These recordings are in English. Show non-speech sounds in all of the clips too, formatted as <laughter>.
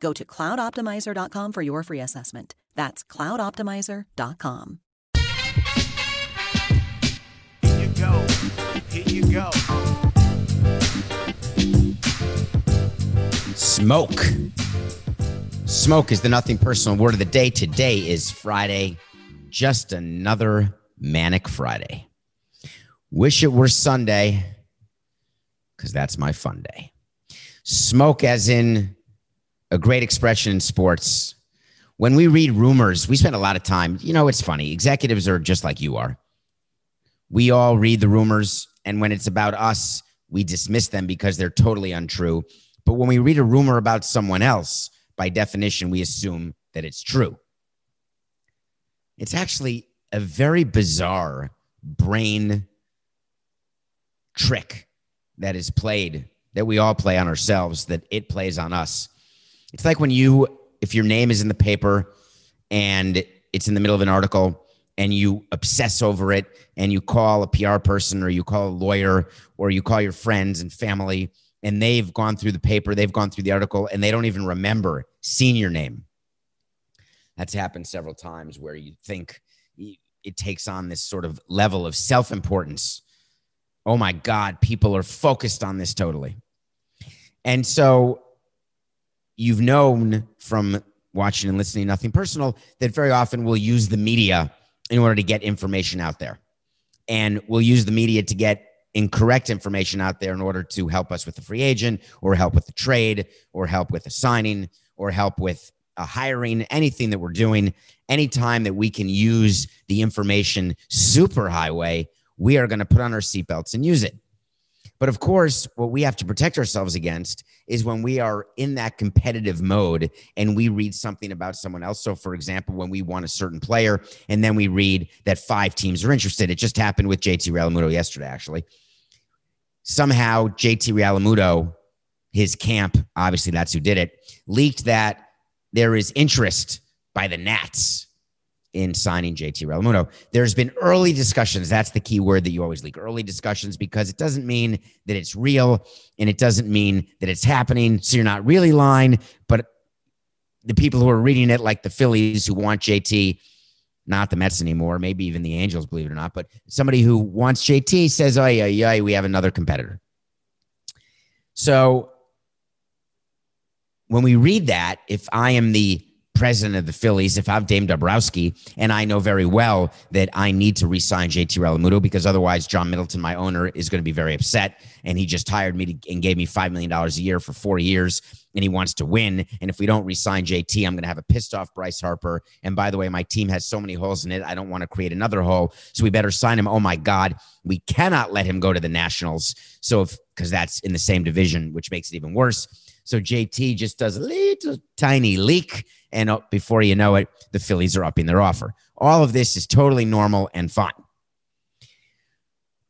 Go to cloudoptimizer.com for your free assessment. That's cloudoptimizer.com. Here you go. Here you go. Smoke. Smoke is the nothing personal word of the day. Today is Friday, just another manic Friday. Wish it were Sunday, because that's my fun day. Smoke, as in a great expression in sports. When we read rumors, we spend a lot of time. You know, it's funny. Executives are just like you are. We all read the rumors, and when it's about us, we dismiss them because they're totally untrue. But when we read a rumor about someone else, by definition, we assume that it's true. It's actually a very bizarre brain trick that is played, that we all play on ourselves, that it plays on us. It's like when you, if your name is in the paper and it's in the middle of an article and you obsess over it and you call a PR person or you call a lawyer or you call your friends and family and they've gone through the paper, they've gone through the article, and they don't even remember seeing your name. That's happened several times where you think it takes on this sort of level of self importance. Oh my God, people are focused on this totally. And so you've known from watching and listening nothing personal that very often we'll use the media in order to get information out there. And we'll use the media to get incorrect information out there in order to help us with the free agent or help with the trade or help with the signing or help with a hiring anything that we're doing. Anytime that we can use the information super highway we are going to put on our seatbelts and use it but of course, what we have to protect ourselves against is when we are in that competitive mode and we read something about someone else. So, for example, when we want a certain player and then we read that five teams are interested, it just happened with JT Realmuto yesterday, actually. Somehow, JT Realmuto, his camp, obviously that's who did it, leaked that there is interest by the Nats in signing JT Realmuto. There's been early discussions. That's the key word that you always leak early discussions because it doesn't mean that it's real and it doesn't mean that it's happening. So you're not really lying. But the people who are reading it, like the Phillies who want JT, not the Mets anymore, maybe even the Angels, believe it or not, but somebody who wants JT says, oh, yeah, yeah, we have another competitor. So when we read that, if I am the president of the Phillies, if I'm Dave Dombrowski, and I know very well that I need to re-sign JT Realmuto because otherwise John Middleton, my owner, is going to be very upset, and he just hired me to, and gave me five million dollars a year for four years, and he wants to win. And if we don't re-sign JT, I'm going to have a pissed off Bryce Harper. And by the way, my team has so many holes in it, I don't want to create another hole, so we better sign him. Oh my God, we cannot let him go to the Nationals. So if because that's in the same division, which makes it even worse. So JT just does a little tiny leak and uh, before you know it, the Phillies are upping their offer. All of this is totally normal and fine.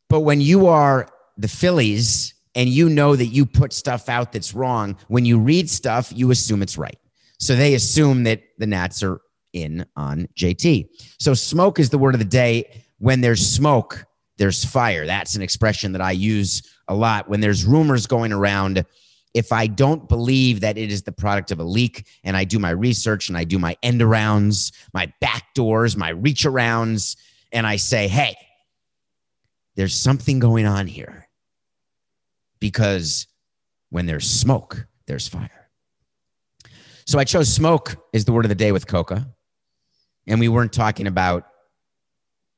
But when you are the Phillies and you know that you put stuff out that's wrong, when you read stuff, you assume it's right. So they assume that the Nats are in on JT. So smoke is the word of the day. When there's smoke, there's fire. That's an expression that I use a lot. When there's rumors going around, if I don't believe that it is the product of a leak and I do my research and I do my end arounds, my back doors, my reach arounds, and I say, hey, there's something going on here. Because when there's smoke, there's fire. So I chose smoke is the word of the day with Coca. And we weren't talking about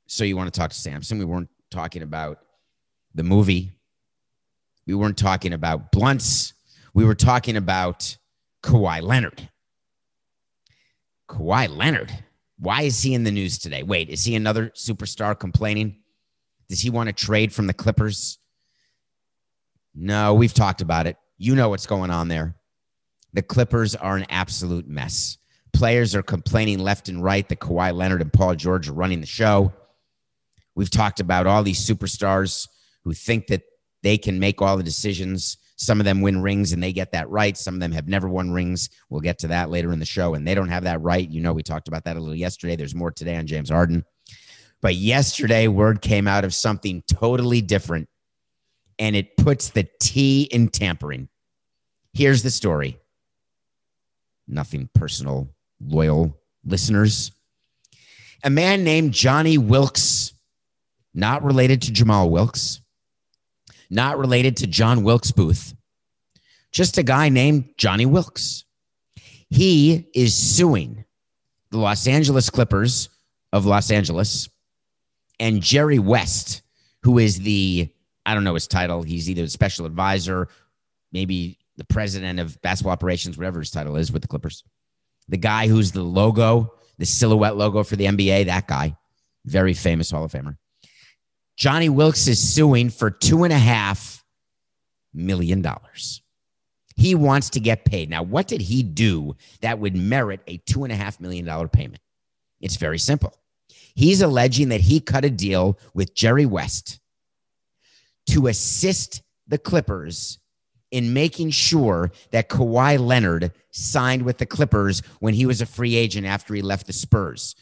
So you want to talk to Samson? We weren't talking about the movie. We weren't talking about blunts. We were talking about Kawhi Leonard. Kawhi Leonard. Why is he in the news today? Wait, is he another superstar complaining? Does he want to trade from the Clippers? No, we've talked about it. You know what's going on there. The Clippers are an absolute mess. Players are complaining left and right that Kawhi Leonard and Paul George are running the show. We've talked about all these superstars who think that they can make all the decisions. Some of them win rings and they get that right. Some of them have never won rings. We'll get to that later in the show, and they don't have that right. You know, we talked about that a little yesterday. There's more today on James Harden. But yesterday, word came out of something totally different, and it puts the T in tampering. Here's the story nothing personal, loyal listeners. A man named Johnny Wilkes, not related to Jamal Wilkes, not related to John Wilkes Booth, just a guy named Johnny Wilkes. He is suing the Los Angeles Clippers of Los Angeles and Jerry West, who is the, I don't know his title. He's either the special advisor, maybe the president of basketball operations, whatever his title is with the Clippers. The guy who's the logo, the silhouette logo for the NBA, that guy, very famous Hall of Famer. Johnny Wilkes is suing for two and a half million dollars. He wants to get paid. Now, what did he do that would merit a two and a half million dollar payment? It's very simple. He's alleging that he cut a deal with Jerry West to assist the Clippers in making sure that Kawhi Leonard signed with the Clippers when he was a free agent after he left the Spurs.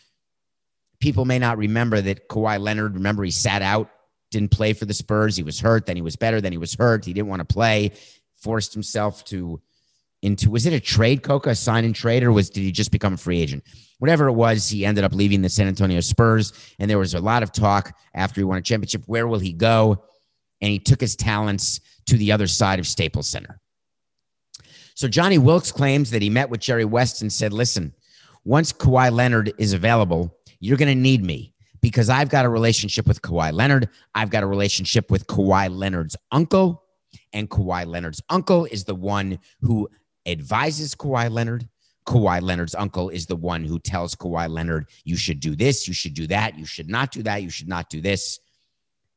People may not remember that Kawhi Leonard, remember, he sat out, didn't play for the Spurs. He was hurt, then he was better, then he was hurt. He didn't want to play, forced himself to into was it a trade, Coca, a sign and trade, or was did he just become a free agent? Whatever it was, he ended up leaving the San Antonio Spurs. And there was a lot of talk after he won a championship. Where will he go? And he took his talents to the other side of Staples Center. So Johnny Wilkes claims that he met with Jerry West and said, listen, once Kawhi Leonard is available, you're going to need me because I've got a relationship with Kawhi Leonard. I've got a relationship with Kawhi Leonard's uncle. And Kawhi Leonard's uncle is the one who advises Kawhi Leonard. Kawhi Leonard's uncle is the one who tells Kawhi Leonard, you should do this, you should do that, you should not do that, you should not do this.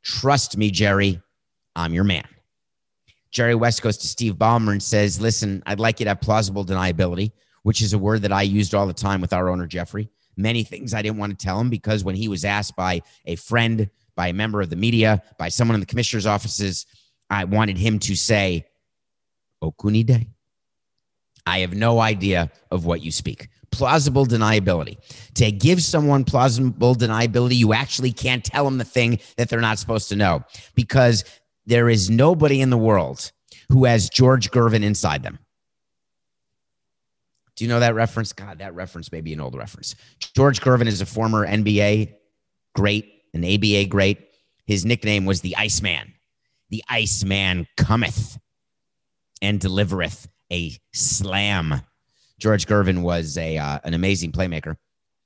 Trust me, Jerry, I'm your man. Jerry West goes to Steve Ballmer and says, Listen, I'd like you to have plausible deniability, which is a word that I used all the time with our owner, Jeffrey. Many things I didn't want to tell him because when he was asked by a friend, by a member of the media, by someone in the commissioner's offices, I wanted him to say, Okunide. I have no idea of what you speak. Plausible deniability. To give someone plausible deniability, you actually can't tell them the thing that they're not supposed to know because there is nobody in the world who has George Gervin inside them. Do you know that reference? God, that reference may be an old reference. George Gervin is a former NBA great, an ABA great. His nickname was the Iceman. The Iceman cometh and delivereth a slam. George Gervin was a uh, an amazing playmaker,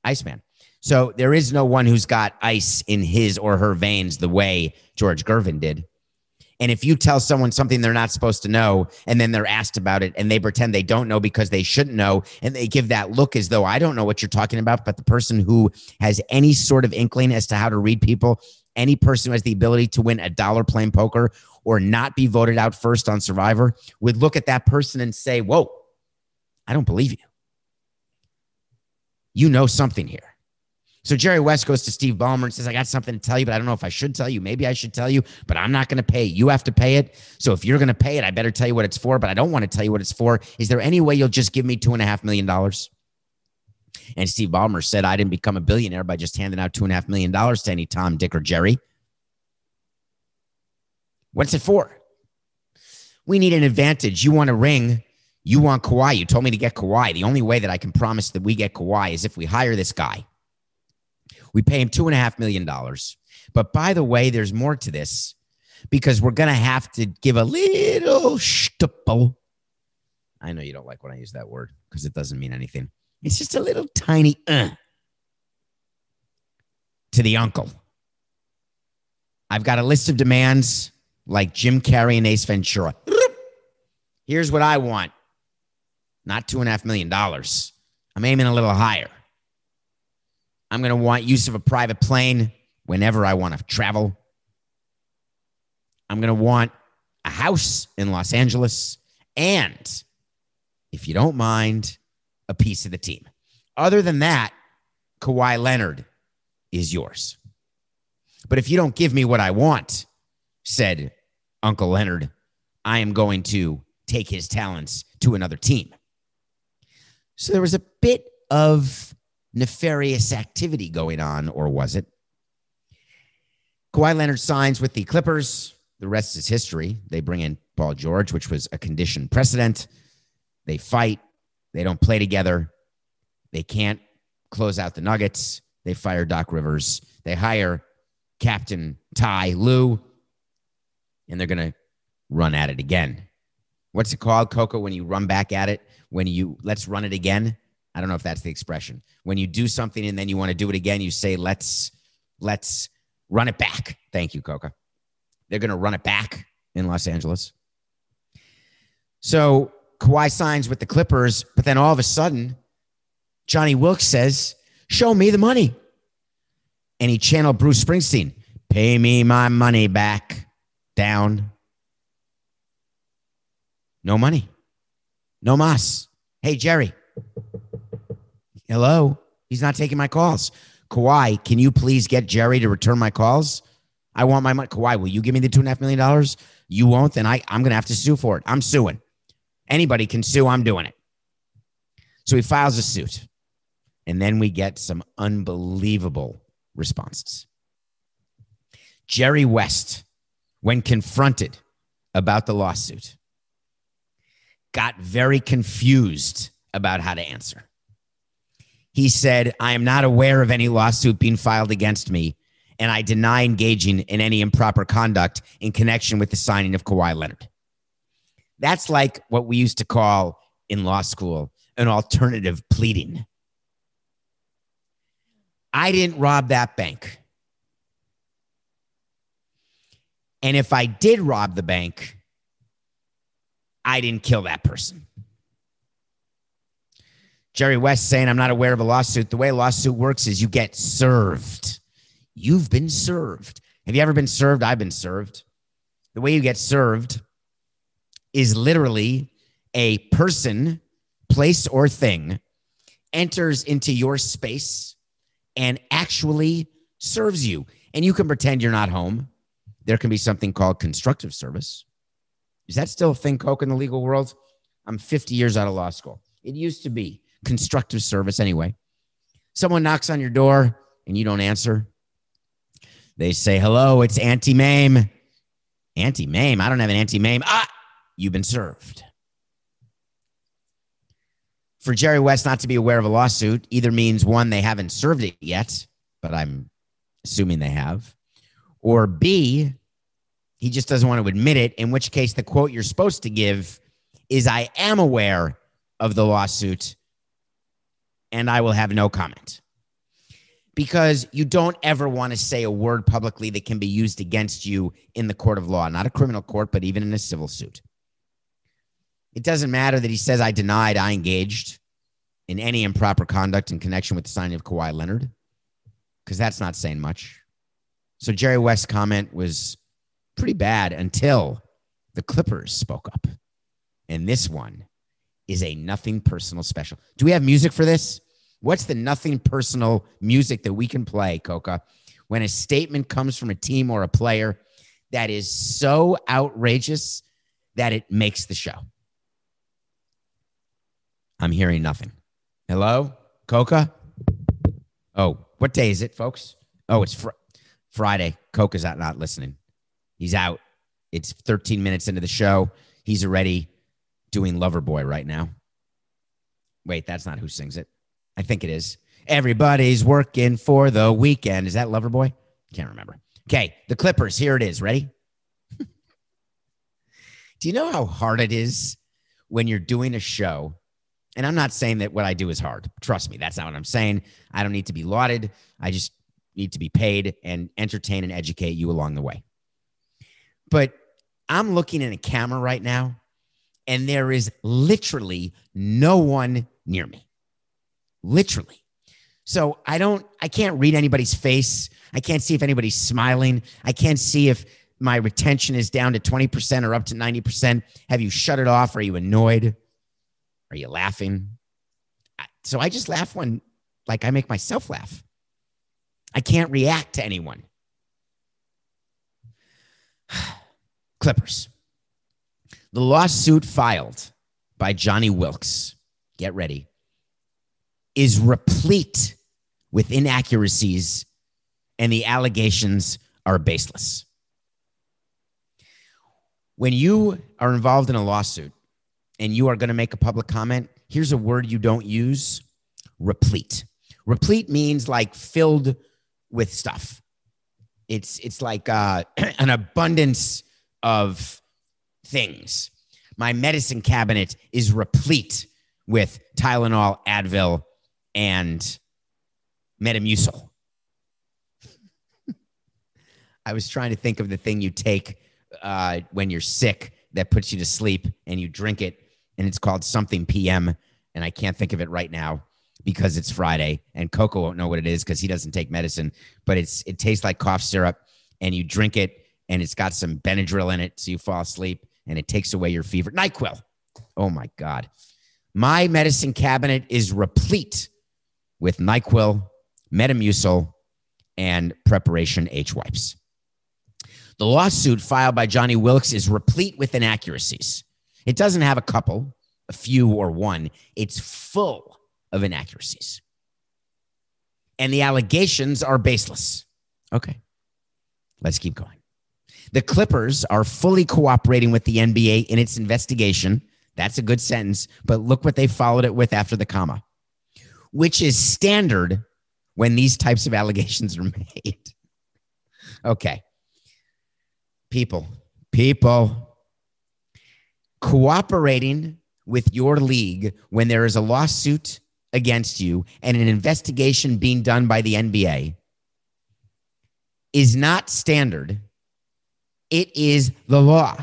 Iceman. So there is no one who's got ice in his or her veins the way George Gervin did. And if you tell someone something they're not supposed to know, and then they're asked about it and they pretend they don't know because they shouldn't know, and they give that look as though I don't know what you're talking about, but the person who has any sort of inkling as to how to read people, any person who has the ability to win a dollar playing poker or not be voted out first on Survivor would look at that person and say, Whoa, I don't believe you. You know something here. So Jerry West goes to Steve Ballmer and says, I got something to tell you, but I don't know if I should tell you. Maybe I should tell you, but I'm not going to pay. You have to pay it. So if you're going to pay it, I better tell you what it's for, but I don't want to tell you what it's for. Is there any way you'll just give me two and a half million dollars? And Steve Ballmer said, I didn't become a billionaire by just handing out two and a half million dollars to any Tom, Dick, or Jerry. What's it for? We need an advantage. You want a ring. You want Kawhi. You told me to get Kawhi. The only way that I can promise that we get Kawhi is if we hire this guy. We pay him two and a half million dollars. But by the way, there's more to this because we're going to have to give a little stipple. I know you don't like when I use that word because it doesn't mean anything. It's just a little tiny uh, to the uncle, I've got a list of demands like Jim Carrey and Ace Ventura. Here's what I want. Not two and a half million dollars. I'm aiming a little higher. I'm going to want use of a private plane whenever I want to travel. I'm going to want a house in Los Angeles. And if you don't mind, a piece of the team. Other than that, Kawhi Leonard is yours. But if you don't give me what I want, said Uncle Leonard, I am going to take his talents to another team. So there was a bit of nefarious activity going on, or was it? Kawhi Leonard signs with the Clippers. The rest is history. They bring in Paul George, which was a condition precedent. They fight. They don't play together. They can't close out the Nuggets. They fire Doc Rivers. They hire Captain Ty Lue, and they're going to run at it again. What's it called, Coco, when you run back at it? When you let's run it again? I don't know if that's the expression. When you do something and then you want to do it again, you say, let's, let's run it back. Thank you, Coca. They're going to run it back in Los Angeles. So Kawhi signs with the Clippers, but then all of a sudden, Johnny Wilkes says, Show me the money. And he channeled Bruce Springsteen, Pay me my money back. Down. No money. No mas. Hey, Jerry. Hello. He's not taking my calls. Kawhi, can you please get Jerry to return my calls? I want my money. Kawhi, will you give me the two and a half million dollars? You won't, then I, I'm going to have to sue for it. I'm suing. Anybody can sue. I'm doing it. So he files a suit. And then we get some unbelievable responses. Jerry West, when confronted about the lawsuit, got very confused about how to answer. He said, I am not aware of any lawsuit being filed against me, and I deny engaging in any improper conduct in connection with the signing of Kawhi Leonard. That's like what we used to call in law school an alternative pleading. I didn't rob that bank. And if I did rob the bank, I didn't kill that person. Jerry West saying, I'm not aware of a lawsuit. The way a lawsuit works is you get served. You've been served. Have you ever been served? I've been served. The way you get served is literally a person, place, or thing enters into your space and actually serves you. And you can pretend you're not home. There can be something called constructive service. Is that still a thing, Coke, in the legal world? I'm 50 years out of law school. It used to be constructive service anyway. Someone knocks on your door and you don't answer. They say, hello, it's Auntie Mame. Auntie Mame? I don't have an Auntie Mame. Ah, you've been served. For Jerry West not to be aware of a lawsuit either means one, they haven't served it yet, but I'm assuming they have, or B, he just doesn't want to admit it, in which case the quote you're supposed to give is I am aware of the lawsuit and I will have no comment. Because you don't ever want to say a word publicly that can be used against you in the court of law, not a criminal court, but even in a civil suit. It doesn't matter that he says, I denied, I engaged in any improper conduct in connection with the signing of Kawhi Leonard, because that's not saying much. So Jerry West's comment was pretty bad until the Clippers spoke up. And this one is a nothing personal special. Do we have music for this? What's the nothing personal music that we can play, Coca, when a statement comes from a team or a player that is so outrageous that it makes the show? I'm hearing nothing. Hello, Coca? Oh, what day is it, folks? Oh, it's fr- Friday. Coca's out, not listening. He's out. It's 13 minutes into the show. He's already doing Loverboy right now. Wait, that's not who sings it. I think it is. Everybody's working for the weekend. Is that Loverboy? Can't remember. Okay, the Clippers. Here it is. Ready? <laughs> do you know how hard it is when you're doing a show? And I'm not saying that what I do is hard. Trust me, that's not what I'm saying. I don't need to be lauded. I just need to be paid and entertain and educate you along the way. But I'm looking in a camera right now, and there is literally no one near me. Literally. So I don't, I can't read anybody's face. I can't see if anybody's smiling. I can't see if my retention is down to 20% or up to 90%. Have you shut it off? Are you annoyed? Are you laughing? So I just laugh when, like, I make myself laugh. I can't react to anyone. <sighs> Clippers. The lawsuit filed by Johnny Wilkes, get ready, is replete with inaccuracies, and the allegations are baseless. When you are involved in a lawsuit and you are going to make a public comment, here's a word you don't use replete. Replete means like filled with stuff. It's, it's like uh, <clears throat> an abundance of things. My medicine cabinet is replete with Tylenol, Advil, and Metamucil. I was trying to think of the thing you take uh, when you're sick that puts you to sleep and you drink it, and it's called something PM. And I can't think of it right now because it's Friday, and Coco won't know what it is because he doesn't take medicine. But it's it tastes like cough syrup, and you drink it, and it's got some Benadryl in it, so you fall asleep, and it takes away your fever. Nyquil. Oh my God, my medicine cabinet is replete with NyQuil, Metamucil, and Preparation H wipes. The lawsuit filed by Johnny Wilkes is replete with inaccuracies. It doesn't have a couple, a few, or one. It's full of inaccuracies. And the allegations are baseless. Okay, let's keep going. The Clippers are fully cooperating with the NBA in its investigation. That's a good sentence, but look what they followed it with after the comma which is standard when these types of allegations are <laughs> made. okay. People, people cooperating with your league when there is a lawsuit against you and an investigation being done by the NBA is not standard. It is the law.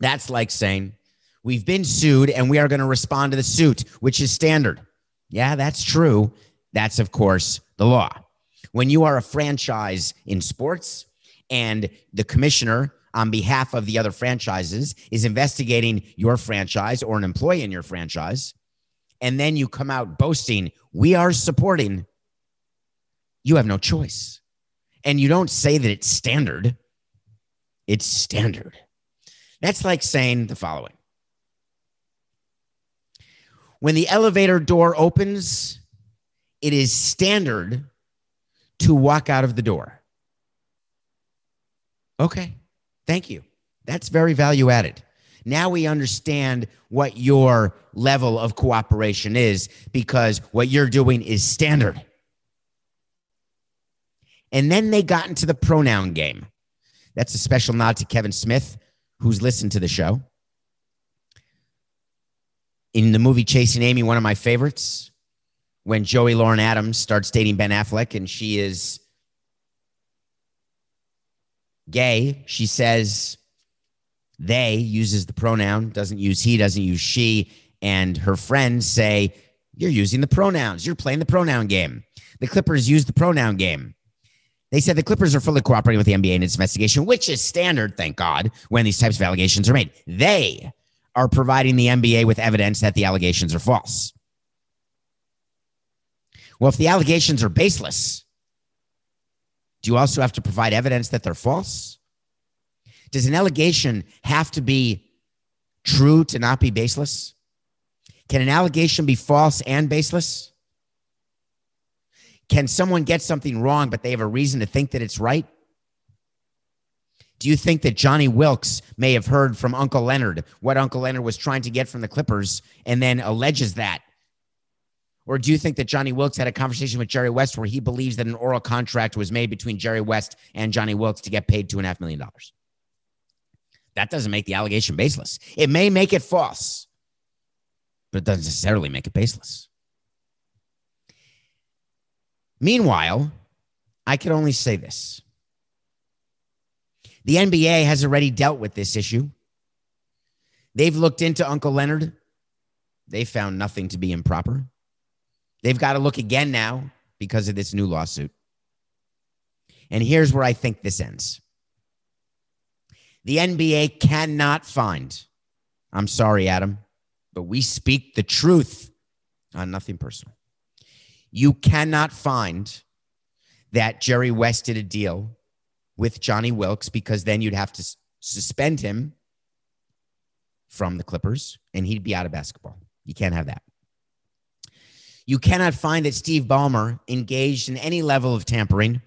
That's like saying, We've been sued and we are going to respond to the suit, which is standard. Yeah, that's true. That's, of course, the law. When you are a franchise in sports and the commissioner, on behalf of the other franchises, is investigating your franchise or an employee in your franchise, and then you come out boasting, we are supporting, you have no choice. And you don't say that it's standard, it's standard. That's like saying the following when the elevator door opens, it is standard to walk out of the door. Okay, thank you. That's very value added. Now we understand what your level of cooperation is because what you're doing is standard. And then they got into the pronoun game. That's a special nod to Kevin Smith, who's listened to the show in the movie Chasing Amy, one of my favorites, when Joey Lauren Adams starts dating Ben Affleck and she is gay, she says they uses the pronoun, doesn't use he, doesn't use she. And her friends say, You're using the pronouns. You're playing the pronoun game. The Clippers use the pronoun game. They said the Clippers are fully cooperating with the NBA in its investigation, which is standard, thank God, when these types of allegations are made. They are providing the NBA with evidence that the allegations are false. Well, if the allegations are baseless, do you also have to provide evidence that they're false? Does an allegation have to be true to not be baseless? Can an allegation be false and baseless? Can someone get something wrong, but they have a reason to think that it's right? Do you think that Johnny Wilkes may have heard from Uncle Leonard what Uncle Leonard was trying to get from the Clippers and then alleges that? Or do you think that Johnny Wilkes had a conversation with Jerry West where he believes that an oral contract was made between Jerry West and Johnny Wilkes to get paid $2.5 million? That doesn't make the allegation baseless. It may make it false, but it doesn't necessarily make it baseless. Meanwhile, I can only say this. The NBA has already dealt with this issue. They've looked into Uncle Leonard. They found nothing to be improper. They've got to look again now because of this new lawsuit. And here's where I think this ends the NBA cannot find, I'm sorry, Adam, but we speak the truth on nothing personal. You cannot find that Jerry West did a deal with Johnny Wilkes because then you'd have to suspend him from the Clippers and he'd be out of basketball. You can't have that. You cannot find that Steve Ballmer engaged in any level of tampering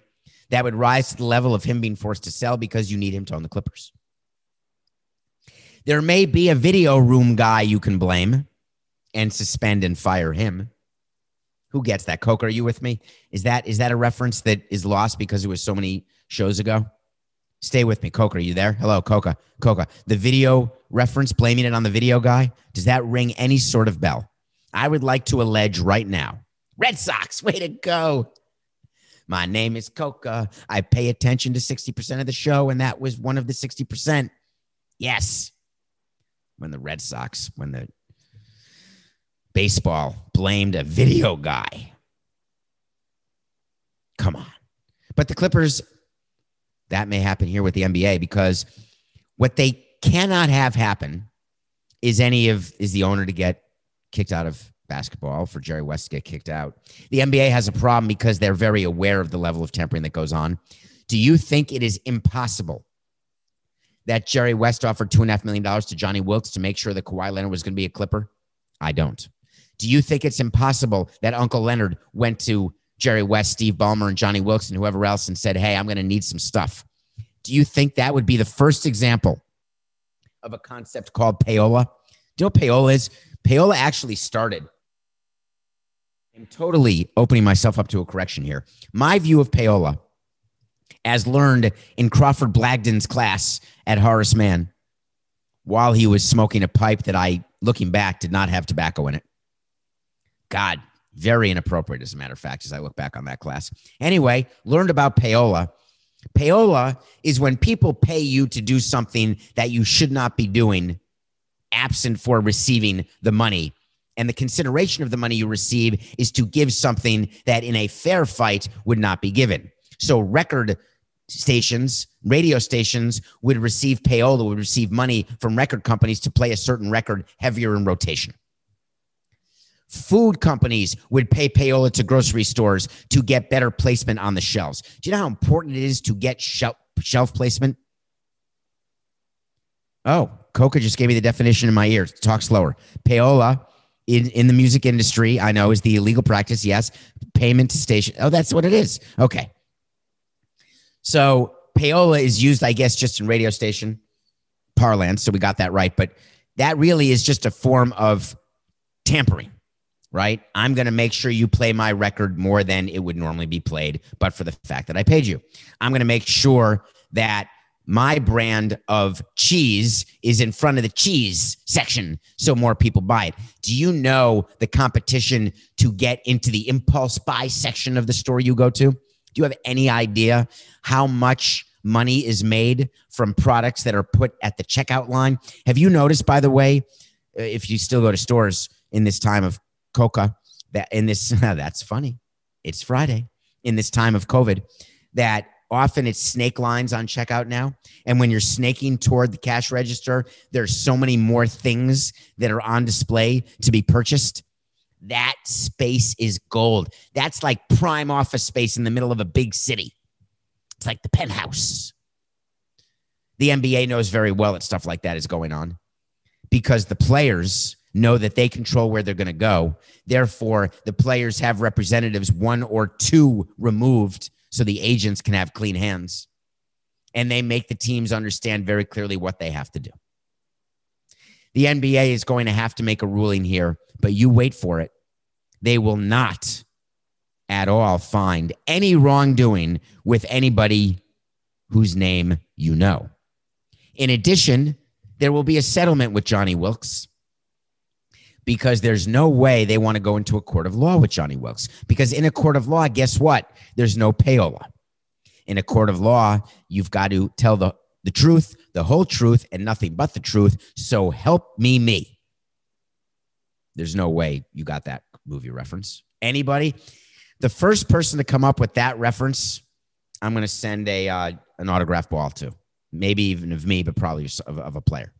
that would rise to the level of him being forced to sell because you need him to own the Clippers. There may be a video room guy you can blame and suspend and fire him. Who gets that? Coke, are you with me? Is that is that a reference that is lost because it was so many shows ago? Stay with me. Coca, are you there? Hello, Coca. Coca. The video reference, blaming it on the video guy, does that ring any sort of bell? I would like to allege right now Red Sox, way to go. My name is Coca. I pay attention to 60% of the show, and that was one of the 60%. Yes. When the Red Sox, when the baseball blamed a video guy. Come on. But the Clippers, that may happen here with the NBA because what they cannot have happen is any of is the owner to get kicked out of basketball for Jerry West to get kicked out. The NBA has a problem because they're very aware of the level of tampering that goes on. Do you think it is impossible that Jerry West offered two and a half million dollars to Johnny Wilkes to make sure that Kawhi Leonard was going to be a Clipper? I don't. Do you think it's impossible that Uncle Leonard went to Jerry West, Steve Ballmer, and Johnny Wilkes and whoever else and said, Hey, I'm going to need some stuff? Do you think that would be the first example of a concept called payola? Do you know payola is? Payola actually started. I'm totally opening myself up to a correction here. My view of payola, as learned in Crawford Blagden's class at Horace Mann, while he was smoking a pipe that I, looking back, did not have tobacco in it. God, very inappropriate, as a matter of fact, as I look back on that class. Anyway, learned about payola. Payola is when people pay you to do something that you should not be doing, absent for receiving the money. And the consideration of the money you receive is to give something that in a fair fight would not be given. So, record stations, radio stations would receive payola, would receive money from record companies to play a certain record heavier in rotation. Food companies would pay payola to grocery stores to get better placement on the shelves. Do you know how important it is to get shelf, shelf placement? Oh, Coca just gave me the definition in my ear. Talk slower. Payola in, in the music industry, I know, is the illegal practice. Yes. Payment to station. Oh, that's what it is. Okay. So payola is used, I guess, just in radio station parlance. So we got that right. But that really is just a form of tampering, right? I'm going to make sure you play my record more than it would normally be played, but for the fact that I paid you. I'm going to make sure that my brand of cheese is in front of the cheese section so more people buy it. Do you know the competition to get into the impulse buy section of the store you go to? Do you have any idea how much money is made from products that are put at the checkout line? Have you noticed, by the way, uh, if you still go to stores in this time of coca, that in this, <laughs> that's funny. It's Friday in this time of COVID, that often it's snake lines on checkout now. And when you're snaking toward the cash register, there's so many more things that are on display to be purchased. That space is gold. That's like prime office space in the middle of a big city. It's like the penthouse. The NBA knows very well that stuff like that is going on because the players know that they control where they're going to go. Therefore, the players have representatives one or two removed so the agents can have clean hands. And they make the teams understand very clearly what they have to do. The NBA is going to have to make a ruling here, but you wait for it. They will not at all find any wrongdoing with anybody whose name you know. In addition, there will be a settlement with Johnny Wilkes because there's no way they want to go into a court of law with Johnny Wilkes. Because in a court of law, guess what? There's no payola. in a court of law, you've got to tell the, the truth, the whole truth, and nothing but the truth. So help me, me. There's no way you got that movie reference. Anybody? The first person to come up with that reference, I'm going to send a uh, an autograph ball to. Maybe even of me, but probably of, of a player.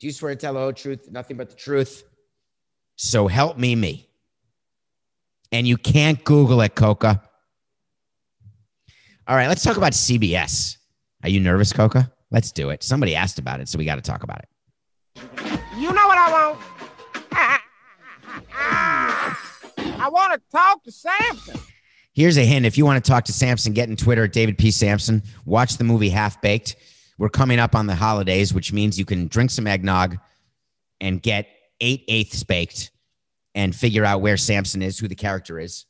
Do you swear to tell the whole truth, nothing but the truth? So help me, me. And you can't Google it, Coca. All right, let's talk about CBS. Are you nervous, Coca? Let's do it. Somebody asked about it, so we got to talk about it. You know what I want? I want to talk to Samson. Here's a hint. If you want to talk to Samson, get in Twitter at David P. Samson. Watch the movie Half Baked. We're coming up on the holidays, which means you can drink some eggnog and get eight eighths baked and figure out where Samson is, who the character is.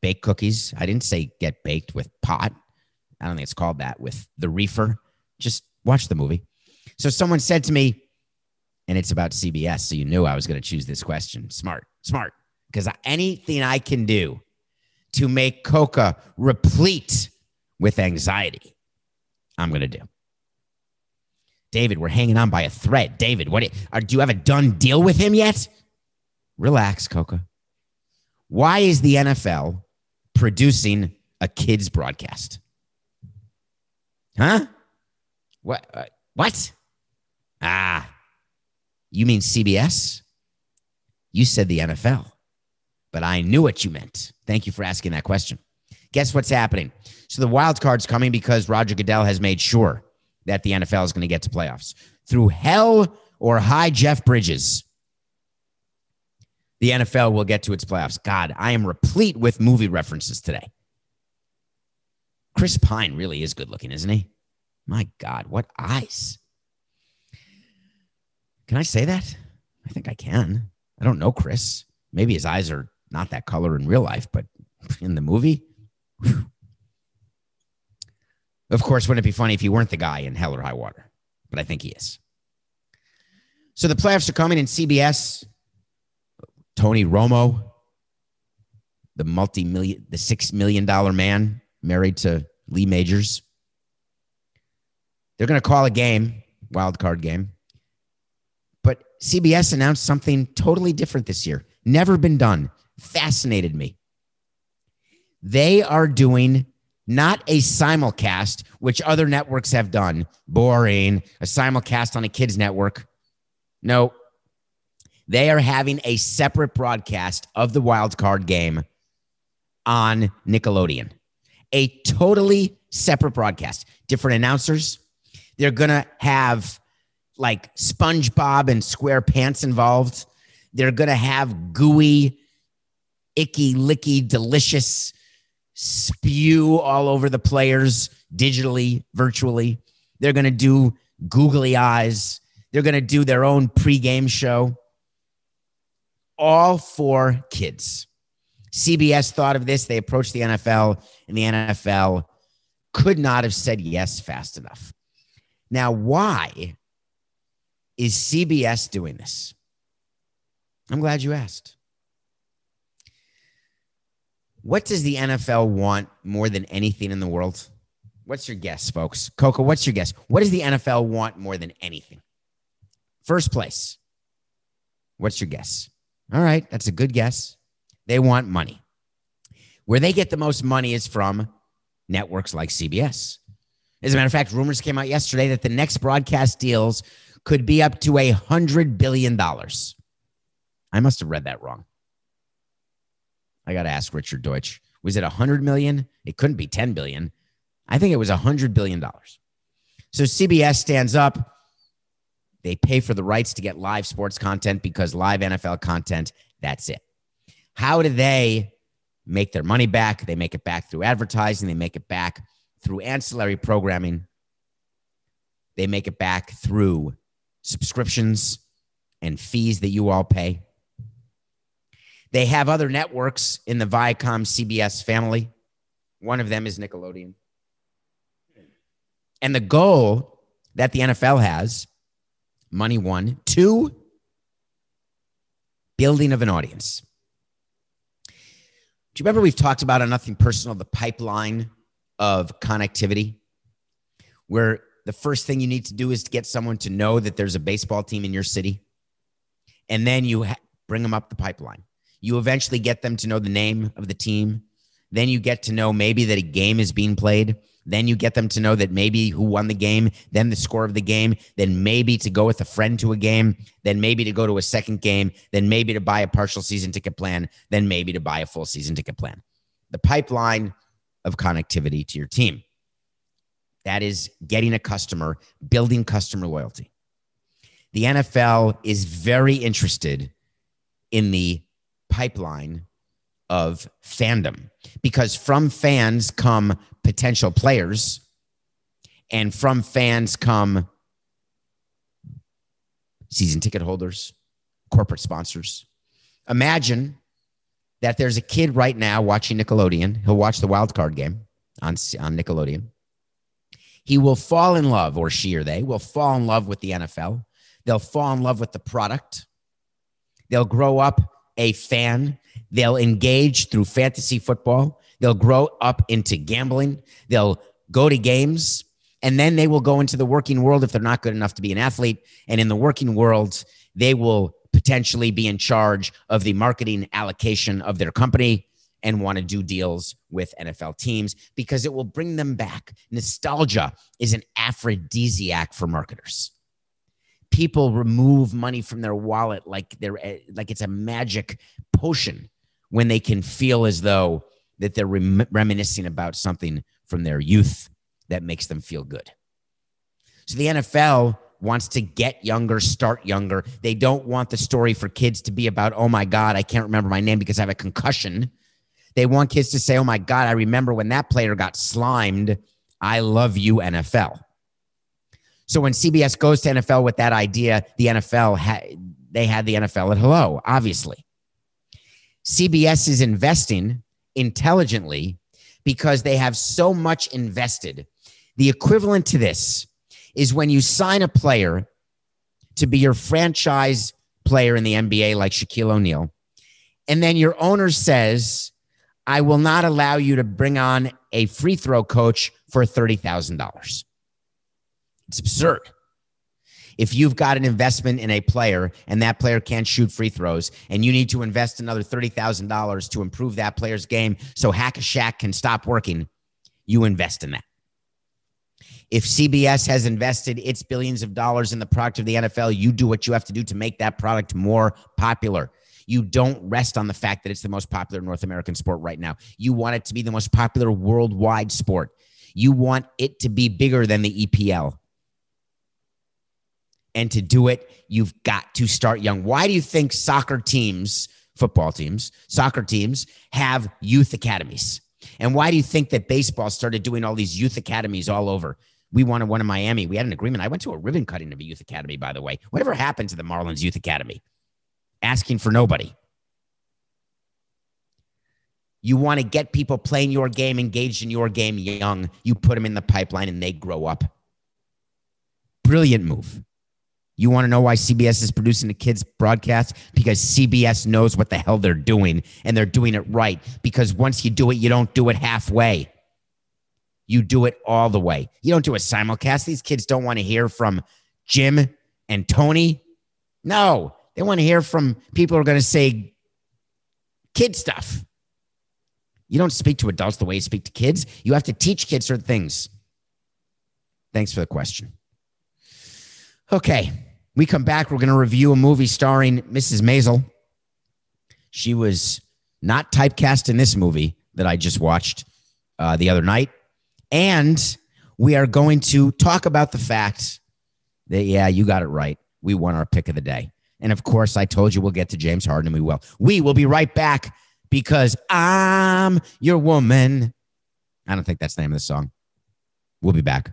Bake cookies. I didn't say get baked with pot. I don't think it's called that with the reefer. Just watch the movie. So someone said to me, and it's about CBS. So you knew I was going to choose this question. Smart, smart. Because anything I can do to make Coca replete with anxiety, I'm going to do. David, we're hanging on by a thread. David, what are, do you have a done deal with him yet? Relax, Coca. Why is the NFL producing a kids broadcast? Huh? What? Uh, what? Ah, you mean CBS? You said the NFL, but I knew what you meant. Thank you for asking that question. Guess what's happening? So the wild card's coming because Roger Goodell has made sure that the NFL is going to get to playoffs. Through hell or high Jeff Bridges, the NFL will get to its playoffs. God, I am replete with movie references today. Chris Pine really is good looking, isn't he? My God, what eyes. Can I say that? I think I can. I don't know Chris. Maybe his eyes are not that color in real life, but in the movie. Of course, wouldn't it be funny if he weren't the guy in Hell or High Water? But I think he is. So the playoffs are coming in CBS. Tony Romo, the multi-million, the six million dollar man married to Lee Majors. They're going to call a game, wild card game. But CBS announced something totally different this year. Never been done. Fascinated me. They are doing not a simulcast, which other networks have done. Boring. A simulcast on a kids network. No. They are having a separate broadcast of the wild card game on Nickelodeon. A totally separate broadcast. Different announcers. They're going to have like SpongeBob and SquarePants involved. They're going to have gooey, icky, licky, delicious spew all over the players digitally, virtually. They're going to do googly eyes. They're going to do their own pregame show, all for kids. CBS thought of this. They approached the NFL, and the NFL could not have said yes fast enough. Now, why is CBS doing this? I'm glad you asked. What does the NFL want more than anything in the world? What's your guess, folks? Coco, what's your guess? What does the NFL want more than anything? First place. What's your guess? All right, that's a good guess. They want money. Where they get the most money is from networks like CBS. As a matter of fact, rumors came out yesterday that the next broadcast deals could be up to a hundred billion dollars. I must have read that wrong. I got to ask Richard Deutsch. Was it a hundred million? It couldn't be 10 billion. I think it was a hundred billion dollars. So CBS stands up. They pay for the rights to get live sports content because live NFL content, that's it. How do they make their money back? They make it back through advertising, they make it back through ancillary programming, they make it back through subscriptions and fees that you all pay. They have other networks in the Viacom CBS family. One of them is Nickelodeon. And the goal that the NFL has money one, two, building of an audience. Do you remember we've talked about on Nothing Personal the pipeline of connectivity where the first thing you need to do is to get someone to know that there's a baseball team in your city. And then you ha- bring them up the pipeline. You eventually get them to know the name of the team. Then you get to know maybe that a game is being played. Then you get them to know that maybe who won the game, then the score of the game, then maybe to go with a friend to a game, then maybe to go to a second game, then maybe to buy a partial season ticket plan, then maybe to buy a full season ticket plan. The pipeline of connectivity to your team. That is getting a customer, building customer loyalty. The NFL is very interested in the pipeline of fandom because from fans come potential players and from fans come season ticket holders, corporate sponsors. Imagine that there's a kid right now watching Nickelodeon. He'll watch the wild card game on, on Nickelodeon he will fall in love, or she or they will fall in love with the NFL. They'll fall in love with the product. They'll grow up a fan. They'll engage through fantasy football. They'll grow up into gambling. They'll go to games. And then they will go into the working world if they're not good enough to be an athlete. And in the working world, they will potentially be in charge of the marketing allocation of their company and want to do deals with NFL teams because it will bring them back. Nostalgia is an aphrodisiac for marketers. People remove money from their wallet like they're eh, like it's a magic potion when they can feel as though that they're rem- reminiscing about something from their youth that makes them feel good. So the NFL wants to get younger, start younger. They don't want the story for kids to be about, oh my God, I can't remember my name because I have a concussion. They want kids to say, oh my God, I remember when that player got slimed. I love you, NFL. So when CBS goes to NFL with that idea, the NFL, ha- they had the NFL at hello, obviously. CBS is investing intelligently because they have so much invested. The equivalent to this is when you sign a player to be your franchise player in the NBA, like Shaquille O'Neal, and then your owner says, I will not allow you to bring on a free throw coach for $30,000. It's absurd. If you've got an investment in a player and that player can't shoot free throws and you need to invest another $30,000 to improve that player's game so Hack a Shaq can stop working, you invest in that. If CBS has invested its billions of dollars in the product of the NFL, you do what you have to do to make that product more popular. You don't rest on the fact that it's the most popular North American sport right now. You want it to be the most popular worldwide sport. You want it to be bigger than the EPL. And to do it, you've got to start young. Why do you think soccer teams, football teams, soccer teams have youth academies? And why do you think that baseball started doing all these youth academies all over? We wanted one in Miami. We had an agreement. I went to a ribbon cutting of a youth academy, by the way. Whatever happened to the Marlins Youth Academy? asking for nobody. You want to get people playing your game, engaged in your game young. You put them in the pipeline and they grow up. Brilliant move. You want to know why CBS is producing the kids' broadcast? Because CBS knows what the hell they're doing and they're doing it right. Because once you do it, you don't do it halfway. You do it all the way. You don't do a simulcast. These kids don't want to hear from Jim and Tony. No, they want to hear from people who are going to say kid stuff. You don't speak to adults the way you speak to kids. You have to teach kids certain things. Thanks for the question. Okay, we come back. We're going to review a movie starring Mrs. Maisel. She was not typecast in this movie that I just watched uh, the other night. And we are going to talk about the fact that, yeah, you got it right. We won our pick of the day. And of course, I told you we'll get to James Harden and we will. We will be right back because I'm your woman. I don't think that's the name of the song. We'll be back.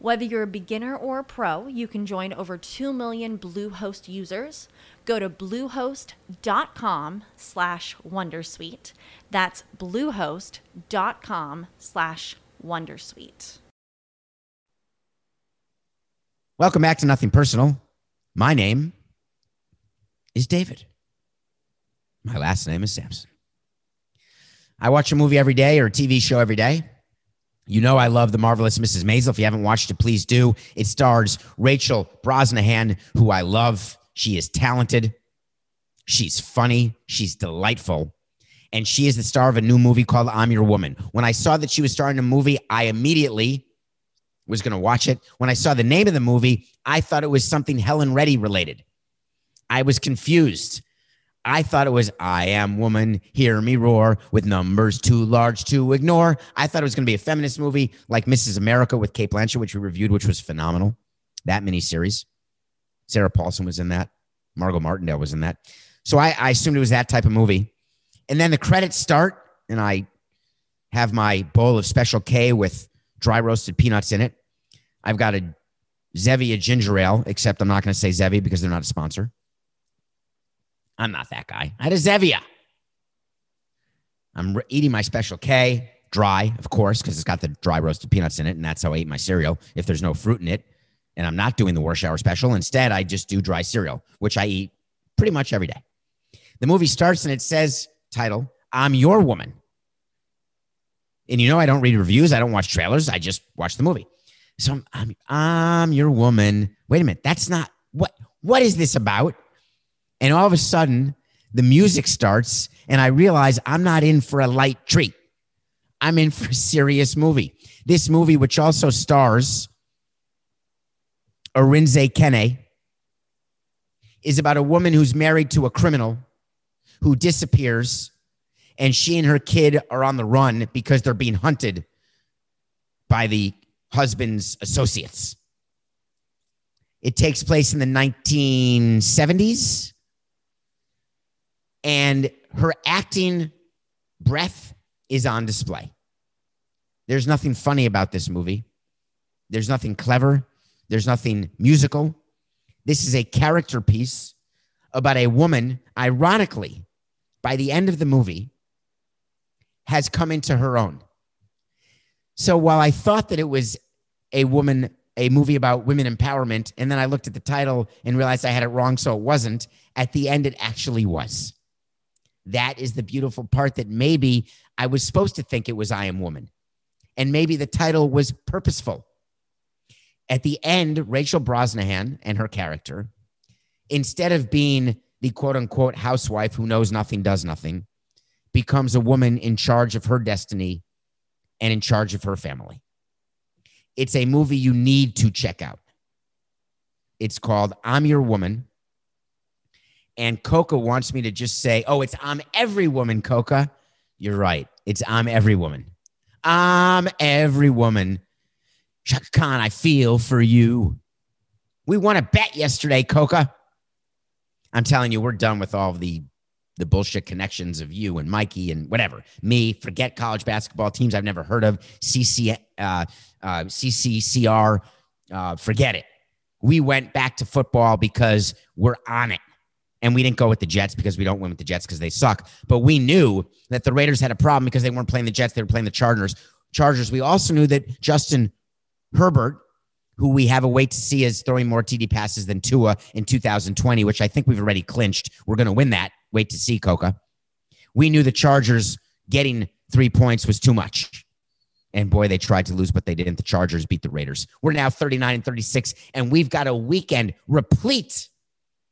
Whether you're a beginner or a pro, you can join over 2 million Bluehost users. Go to bluehost.com slash wondersuite. That's bluehost.com slash wondersuite. Welcome back to Nothing Personal. My name is David. My last name is Samson. I watch a movie every day or a TV show every day. You know, I love The Marvelous Mrs. Maisel. If you haven't watched it, please do. It stars Rachel Brosnahan, who I love. She is talented. She's funny. She's delightful. And she is the star of a new movie called I'm Your Woman. When I saw that she was starring in a movie, I immediately was going to watch it. When I saw the name of the movie, I thought it was something Helen Reddy related. I was confused. I thought it was I am woman, hear me roar with numbers too large to ignore. I thought it was going to be a feminist movie like Mrs. America with Cate Blanchett, which we reviewed, which was phenomenal. That miniseries. Sarah Paulson was in that. Margot Martindale was in that. So I, I assumed it was that type of movie. And then the credits start, and I have my bowl of Special K with dry roasted peanuts in it. I've got a Zevia ginger ale, except I'm not going to say Zevia because they're not a sponsor. I'm not that guy. I had a Zevia. I'm eating my Special K, dry, of course, because it's got the dry roasted peanuts in it, and that's how I eat my cereal. If there's no fruit in it, and I'm not doing the War Shower Special, instead I just do dry cereal, which I eat pretty much every day. The movie starts and it says, title, I'm Your Woman. And you know, I don't read reviews, I don't watch trailers, I just watch the movie. So I'm, I'm, I'm your woman. Wait a minute, that's not what. What is this about? And all of a sudden, the music starts, and I realize I'm not in for a light treat. I'm in for a serious movie. This movie, which also stars Arinze Kene, is about a woman who's married to a criminal who disappears, and she and her kid are on the run because they're being hunted by the husband's associates. It takes place in the 1970s and her acting breath is on display. There's nothing funny about this movie. There's nothing clever. There's nothing musical. This is a character piece about a woman, ironically, by the end of the movie, has come into her own. So while I thought that it was a woman, a movie about women empowerment, and then I looked at the title and realized I had it wrong, so it wasn't, at the end, it actually was. That is the beautiful part that maybe I was supposed to think it was I Am Woman. And maybe the title was purposeful. At the end, Rachel Brosnahan and her character, instead of being the quote unquote housewife who knows nothing, does nothing, becomes a woman in charge of her destiny and in charge of her family. It's a movie you need to check out. It's called I'm Your Woman. And Coca wants me to just say, oh, it's I'm every woman, Coca. You're right. It's I'm every woman. I'm every woman. Chaka Khan, I feel for you. We won a bet yesterday, Coca. I'm telling you, we're done with all the the bullshit connections of you and Mikey and whatever. Me, forget college basketball teams I've never heard of. CC, uh, uh, CCCR, uh, forget it. We went back to football because we're on it. And we didn't go with the Jets because we don't win with the Jets because they suck. But we knew that the Raiders had a problem because they weren't playing the Jets, they were playing the Chargers. Chargers. We also knew that Justin Herbert, who we have a wait to see is throwing more TD passes than Tua in 2020, which I think we've already clinched. We're going to win that. Wait to see, Coca. We knew the Chargers getting three points was too much. And boy, they tried to lose, but they didn't. The Chargers beat the Raiders. We're now 39 and 36, and we've got a weekend replete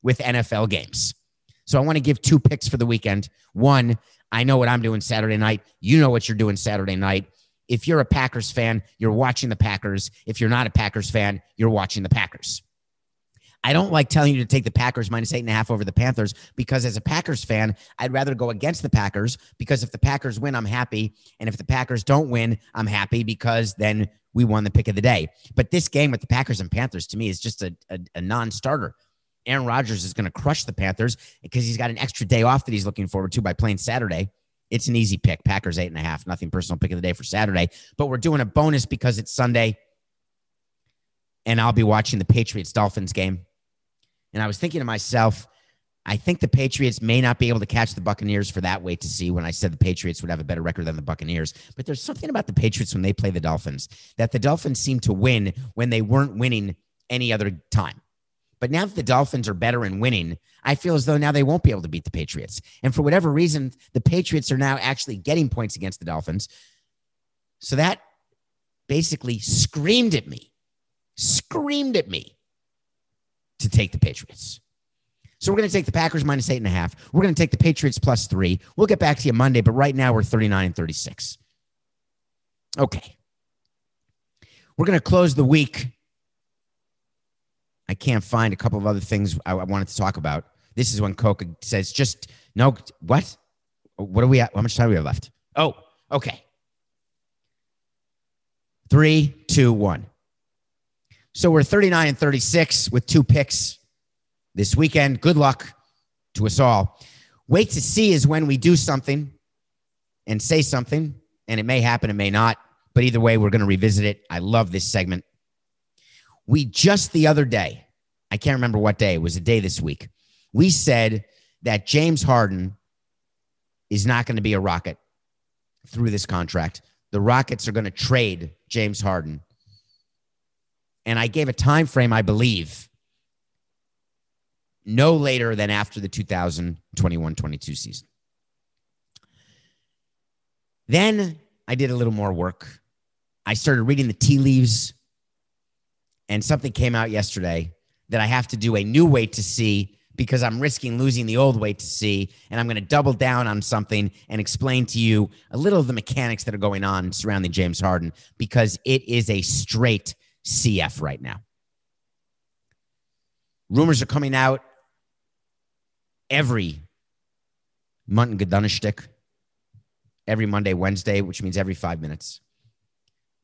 with NFL games. So I want to give two picks for the weekend. One, I know what I'm doing Saturday night. You know what you're doing Saturday night. If you're a Packers fan, you're watching the Packers. If you're not a Packers fan, you're watching the Packers. I don't like telling you to take the Packers minus eight and a half over the Panthers because as a Packers fan, I'd rather go against the Packers because if the Packers win, I'm happy. And if the Packers don't win, I'm happy because then we won the pick of the day. But this game with the Packers and Panthers to me is just a, a, a non starter. Aaron Rodgers is going to crush the Panthers because he's got an extra day off that he's looking forward to by playing Saturday. It's an easy pick. Packers eight and a half. Nothing personal pick of the day for Saturday. But we're doing a bonus because it's Sunday. And I'll be watching the Patriots Dolphins game. And I was thinking to myself, I think the Patriots may not be able to catch the Buccaneers for that wait to see when I said the Patriots would have a better record than the Buccaneers. But there's something about the Patriots when they play the Dolphins that the Dolphins seem to win when they weren't winning any other time. But now that the Dolphins are better and winning, I feel as though now they won't be able to beat the Patriots. And for whatever reason, the Patriots are now actually getting points against the Dolphins. So that basically screamed at me, screamed at me to take the Patriots. So we're going to take the Packers minus eight and a half. We're going to take the Patriots plus three. We'll get back to you Monday, but right now we're 39 and 36. Okay. We're going to close the week. I can't find a couple of other things I, I wanted to talk about. This is when Coca says, just no, what? What are we at? How much time do we have left? Oh, okay. Three, two, one. So we're 39 and 36 with two picks this weekend. Good luck to us all. Wait to see is when we do something and say something, and it may happen, it may not. But either way, we're going to revisit it. I love this segment. We just the other day, I can't remember what day, it was a day this week, we said that James Harden is not going to be a Rocket through this contract. The Rockets are going to trade James Harden and I gave a time frame, I believe, no later than after the 2021-22 season. Then I did a little more work. I started reading the tea leaves, and something came out yesterday that I have to do a new wait to see because I'm risking losing the old wait to see. And I'm going to double down on something and explain to you a little of the mechanics that are going on surrounding James Harden because it is a straight CF right now. Rumors are coming out every Muntin Gadunishtik, every Monday, Wednesday, which means every five minutes.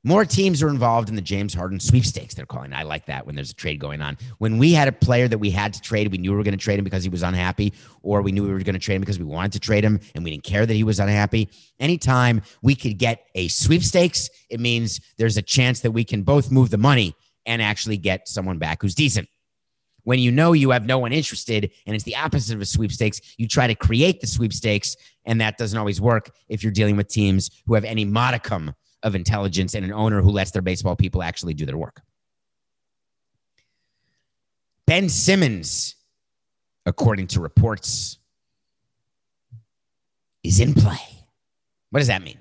More teams are involved in the James Harden sweepstakes, they're calling. I like that when there's a trade going on. When we had a player that we had to trade, we knew we were going to trade him because he was unhappy, or we knew we were going to trade him because we wanted to trade him and we didn't care that he was unhappy. Anytime we could get a sweepstakes, it means there's a chance that we can both move the money and actually get someone back who's decent. When you know you have no one interested and it's the opposite of a sweepstakes, you try to create the sweepstakes, and that doesn't always work if you're dealing with teams who have any modicum of intelligence and an owner who lets their baseball people actually do their work. Ben Simmons, according to reports, is in play. What does that mean?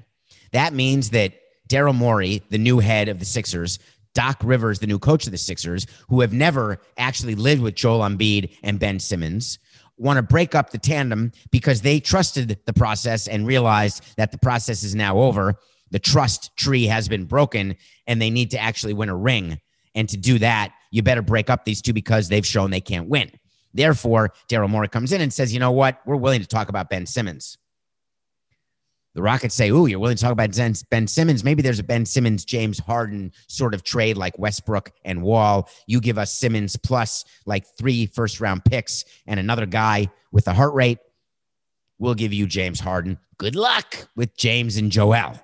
That means that Daryl Morey, the new head of the Sixers, Doc Rivers, the new coach of the Sixers, who have never actually lived with Joel Embiid and Ben Simmons, want to break up the tandem because they trusted the process and realized that the process is now over the trust tree has been broken and they need to actually win a ring. And to do that, you better break up these two because they've shown they can't win. Therefore, Daryl Morey comes in and says, you know what? We're willing to talk about Ben Simmons. The Rockets say, Ooh, you're willing to talk about Ben Simmons. Maybe there's a Ben Simmons, James Harden sort of trade like Westbrook and Wall. You give us Simmons plus like three first round picks and another guy with a heart rate. We'll give you James Harden. Good luck with James and Joel.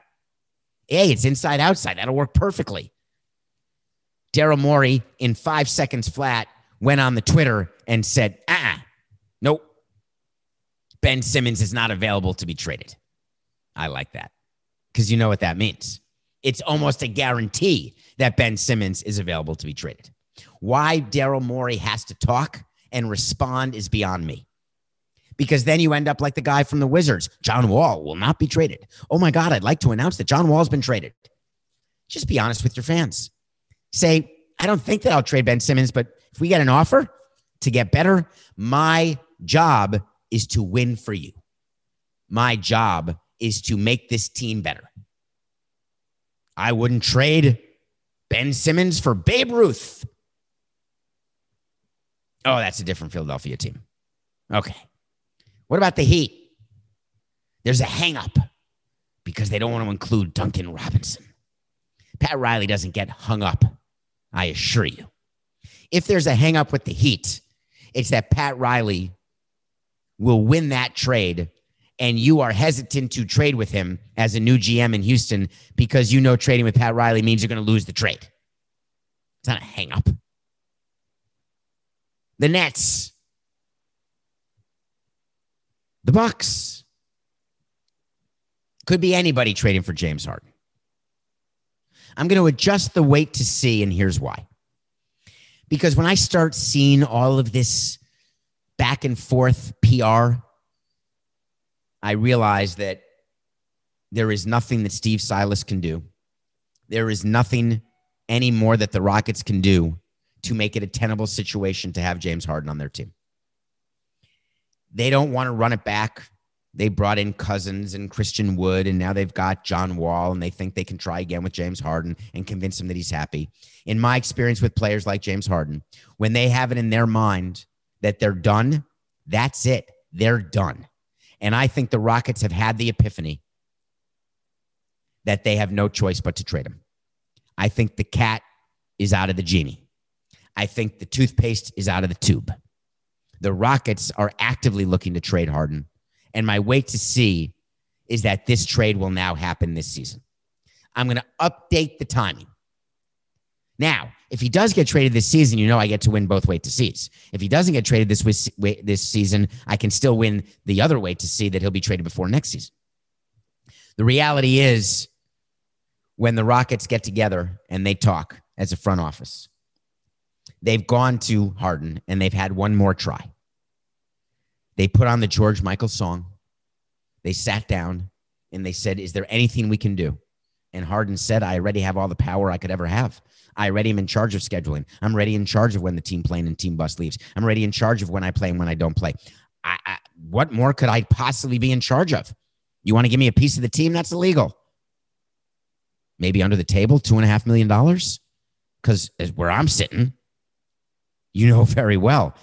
Hey, it's inside outside. That'll work perfectly. Daryl Morey, in five seconds flat, went on the Twitter and said, ah, uh-uh, nope. Ben Simmons is not available to be traded. I like that because you know what that means. It's almost a guarantee that Ben Simmons is available to be traded. Why Daryl Morey has to talk and respond is beyond me because then you end up like the guy from the Wizards. John Wall will not be traded. Oh my God, I'd like to announce that John Wall's been traded. Just be honest with your fans. Say, I don't think that I'll trade Ben Simmons, but if we get an offer to get better, my job is to win for you. My job is to make this team better. I wouldn't trade Ben Simmons for Babe Ruth. Oh, that's a different Philadelphia team. Okay. What about the Heat? There's a hangup because they don't want to include Duncan Robinson. Pat Riley doesn't get hung up, I assure you. If there's a hangup with the Heat, it's that Pat Riley will win that trade and you are hesitant to trade with him as a new GM in Houston because you know trading with Pat Riley means you're going to lose the trade. It's not a hangup. The Nets. The Bucks. Could be anybody trading for James Harden. I'm going to adjust the wait to see, and here's why. Because when I start seeing all of this back and forth PR, I realize that there is nothing that Steve Silas can do. There is nothing anymore that the Rockets can do to make it a tenable situation to have James Harden on their team. They don't want to run it back. They brought in Cousins and Christian Wood, and now they've got John Wall, and they think they can try again with James Harden and convince him that he's happy. In my experience with players like James Harden, when they have it in their mind that they're done, that's it. They're done. And I think the Rockets have had the epiphany that they have no choice but to trade him. I think the cat is out of the genie. I think the toothpaste is out of the tube. The Rockets are actively looking to trade Harden. And my wait to see is that this trade will now happen this season. I'm going to update the timing. Now, if he does get traded this season, you know I get to win both wait to sees. If he doesn't get traded this this season, I can still win the other wait to see that he'll be traded before next season. The reality is, when the Rockets get together and they talk as a front office, they've gone to Harden and they've had one more try. They put on the George Michael song. They sat down and they said, Is there anything we can do? And Harden said, I already have all the power I could ever have. I already am in charge of scheduling. I'm already in charge of when the team plane and team bus leaves. I'm already in charge of when I play and when I don't play. I, I, what more could I possibly be in charge of? You want to give me a piece of the team? That's illegal. Maybe under the table, two and a half million dollars? Because where I'm sitting, you know very well.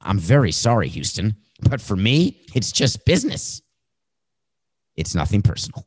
I'm very sorry, Houston. But for me, it's just business. It's nothing personal.